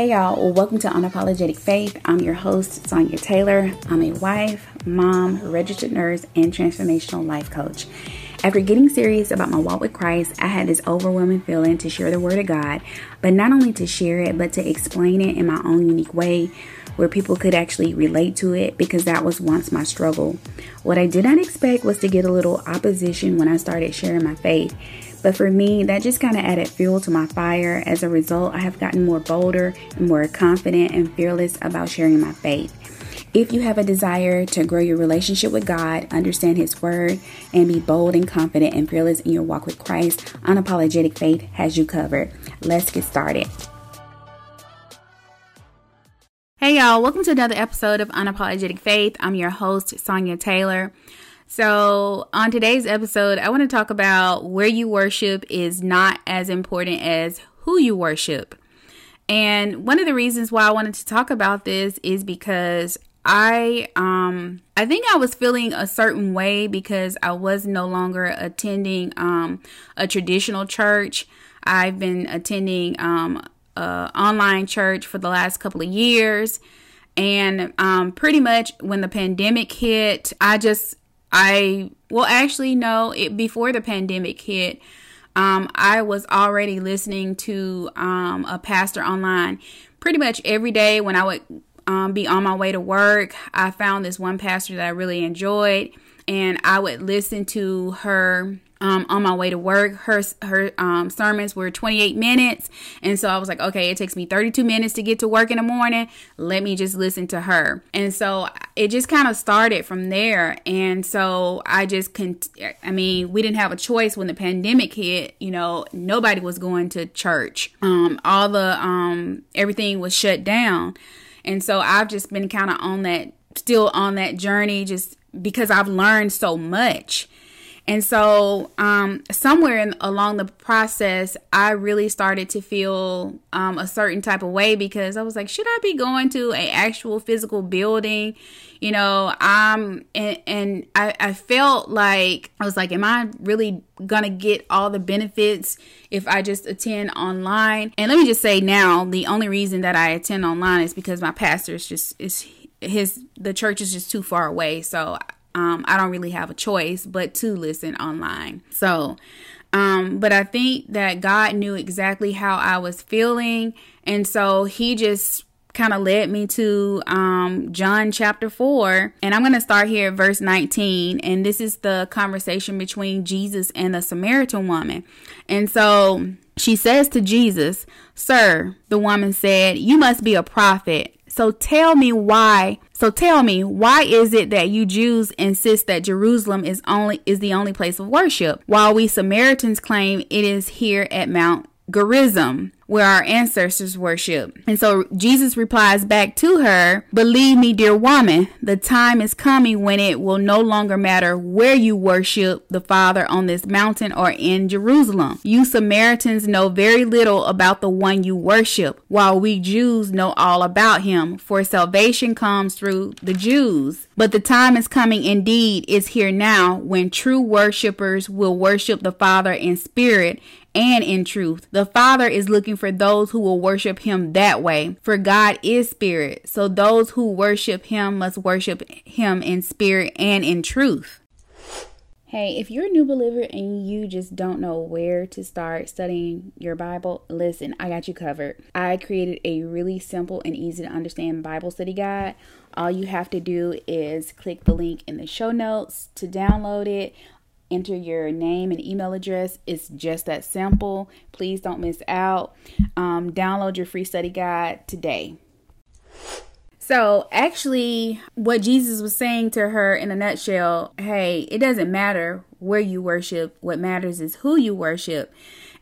Hey y'all, welcome to Unapologetic Faith. I'm your host, Sonya Taylor. I'm a wife, mom, registered nurse, and transformational life coach. After getting serious about my walk with Christ, I had this overwhelming feeling to share the Word of God, but not only to share it, but to explain it in my own unique way where people could actually relate to it because that was once my struggle. What I did not expect was to get a little opposition when I started sharing my faith. But for me, that just kind of added fuel to my fire. As a result, I have gotten more bolder and more confident and fearless about sharing my faith. If you have a desire to grow your relationship with God, understand His Word, and be bold and confident and fearless in your walk with Christ, Unapologetic Faith has you covered. Let's get started. Hey, y'all, welcome to another episode of Unapologetic Faith. I'm your host, Sonya Taylor. So, on today's episode, I want to talk about where you worship is not as important as who you worship. And one of the reasons why I wanted to talk about this is because I um I think I was feeling a certain way because I was no longer attending um a traditional church. I've been attending um a online church for the last couple of years and um pretty much when the pandemic hit, I just I well actually no, it before the pandemic hit, um, I was already listening to um, a pastor online pretty much every day when I would um, be on my way to work. I found this one pastor that I really enjoyed, and I would listen to her um, on my way to work. Her her um, sermons were 28 minutes, and so I was like, okay, it takes me 32 minutes to get to work in the morning. Let me just listen to her. And so it just kind of started from there. And so I just can. I mean, we didn't have a choice when the pandemic hit. You know, nobody was going to church. Um, all the um, everything was shut down, and so I've just been kind of on that, still on that journey, just because I've learned so much and so, um, somewhere in, along the process, I really started to feel um, a certain type of way because I was like, should I be going to a actual physical building? You know, um, and, and I, I felt like I was like, am I really gonna get all the benefits if I just attend online? And let me just say now, the only reason that I attend online is because my pastor is just is his the church is just too far away, so um, I don't really have a choice but to listen online. So, um, but I think that God knew exactly how I was feeling. And so he just kind of led me to um, John chapter 4. And I'm going to start here at verse 19. And this is the conversation between Jesus and the Samaritan woman. And so she says to Jesus, Sir, the woman said, You must be a prophet. So tell me why. So tell me, why is it that you Jews insist that Jerusalem is only is the only place of worship, while we Samaritans claim it is here at Mount Gerizim? Where our ancestors worship. And so Jesus replies back to her, Believe me, dear woman, the time is coming when it will no longer matter where you worship the Father on this mountain or in Jerusalem. You Samaritans know very little about the one you worship, while we Jews know all about him, for salvation comes through the Jews. But the time is coming indeed, is here now, when true worshippers will worship the Father in spirit and in truth. The Father is looking for those who will worship him that way. For God is spirit. So those who worship him must worship him in spirit and in truth. Hey, if you're a new believer and you just don't know where to start studying your Bible, listen, I got you covered. I created a really simple and easy to understand Bible study guide. All you have to do is click the link in the show notes to download it enter your name and email address. It's just that simple. Please don't miss out. Um, download your free study guide today. So, actually, what Jesus was saying to her in a nutshell hey, it doesn't matter where you worship, what matters is who you worship.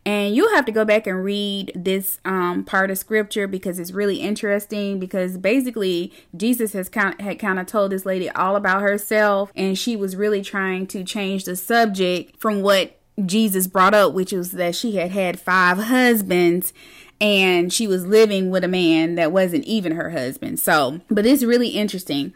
And you'll have to go back and read this um, part of scripture because it's really interesting. Because basically, Jesus has kind of, had kind of told this lady all about herself, and she was really trying to change the subject from what Jesus brought up, which was that she had had five husbands and she was living with a man that wasn't even her husband. So, but it's really interesting.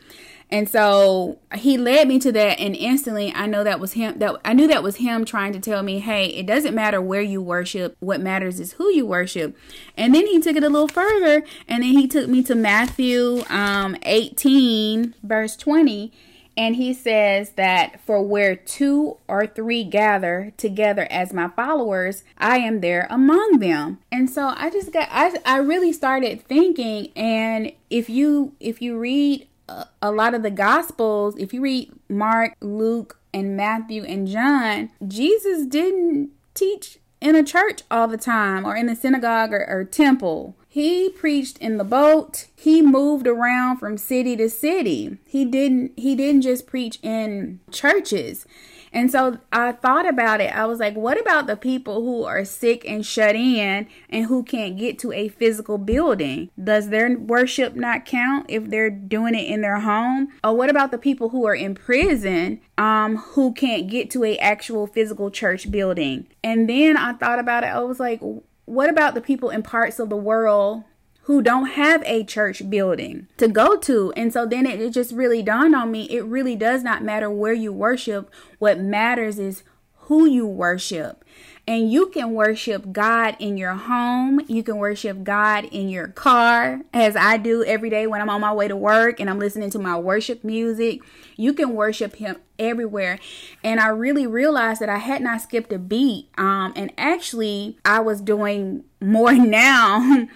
And so he led me to that and instantly I know that was him that I knew that was him trying to tell me, "Hey, it doesn't matter where you worship. What matters is who you worship." And then he took it a little further and then he took me to Matthew um 18 verse 20 and he says that for where two or three gather together as my followers, I am there among them. And so I just got I I really started thinking and if you if you read a, lot of the gospels, if you read Mark, Luke, and Matthew and John, Jesus didn't teach in a church all the time or in the synagogue or, or temple. He preached in the boat. He moved around from city to city. He didn't he didn't just preach in churches. And so I thought about it. I was like, what about the people who are sick and shut in and who can't get to a physical building? Does their worship not count if they're doing it in their home? Or what about the people who are in prison um who can't get to a actual physical church building? And then I thought about it. I was like, what about the people in parts of the world who don't have a church building to go to. And so then it, it, just really dawned on me it really does not matter where you worship. What matters is who you worship. And you can worship God in your home. You can worship God in your car, as I do every day when I'm on my way to work and I'm listening to my worship music. You can worship Him everywhere. And I really realized that I had not skipped a beat. Um, and actually, I was doing more now.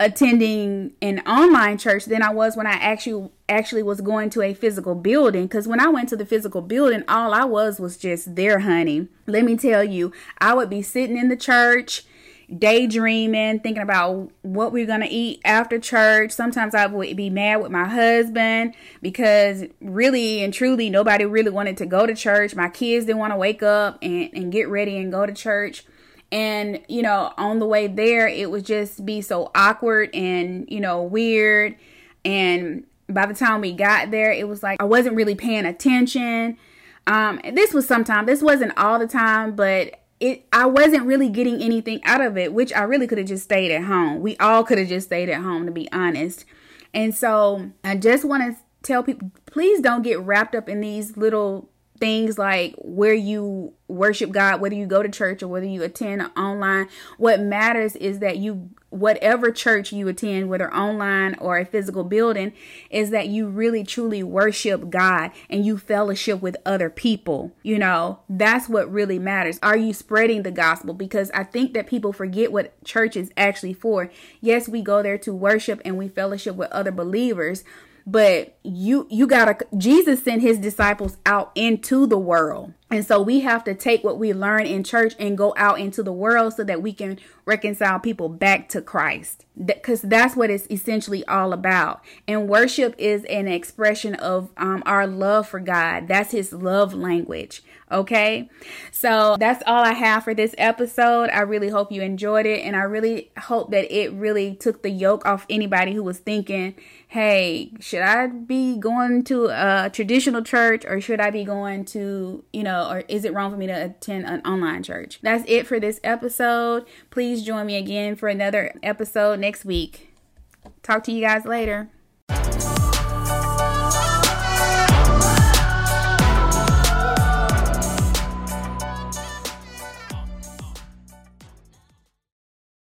Attending an online church than I was when I actually actually was going to a physical building. Cuz when I went to the physical building all I was was just there honey. Let me tell you I would be sitting in the church daydreaming thinking about what we are going to eat after church. Sometimes I would be mad with my husband because really and truly nobody really wanted to go to church. My kids didn't want to wake up and, and get ready and go to church and, you know, on the way there, it would just be so awkward and, you know, weird. And by the time we got there, it was like I wasn't really paying attention. Um, this was sometimes, this wasn't all the time, but it I wasn't really getting anything out of it, which I really could have just stayed at home. We all could have just stayed at home to be honest. And so I just want to tell people please don't get wrapped up in these little things like where you worship God, whether you go to church or whether you attend online. What matters is that you, whatever church you attend, whether online or a physical building, is that you really truly worship God and you fellowship with other people. You know, that's what really matters. Are you spreading the gospel? Because I think that people forget what church is actually for. Yes, we go there to worship and we fellowship with other believers, but you you gotta jesus sent his disciples out into the world and so we have to take what we learn in church and go out into the world so that we can reconcile people back to Christ. Because that's what it's essentially all about. And worship is an expression of um, our love for God. That's His love language. Okay. So that's all I have for this episode. I really hope you enjoyed it. And I really hope that it really took the yoke off anybody who was thinking, hey, should I be going to a traditional church or should I be going to, you know, or is it wrong for me to attend an online church? That's it for this episode. Please join me again for another episode next week. Talk to you guys later.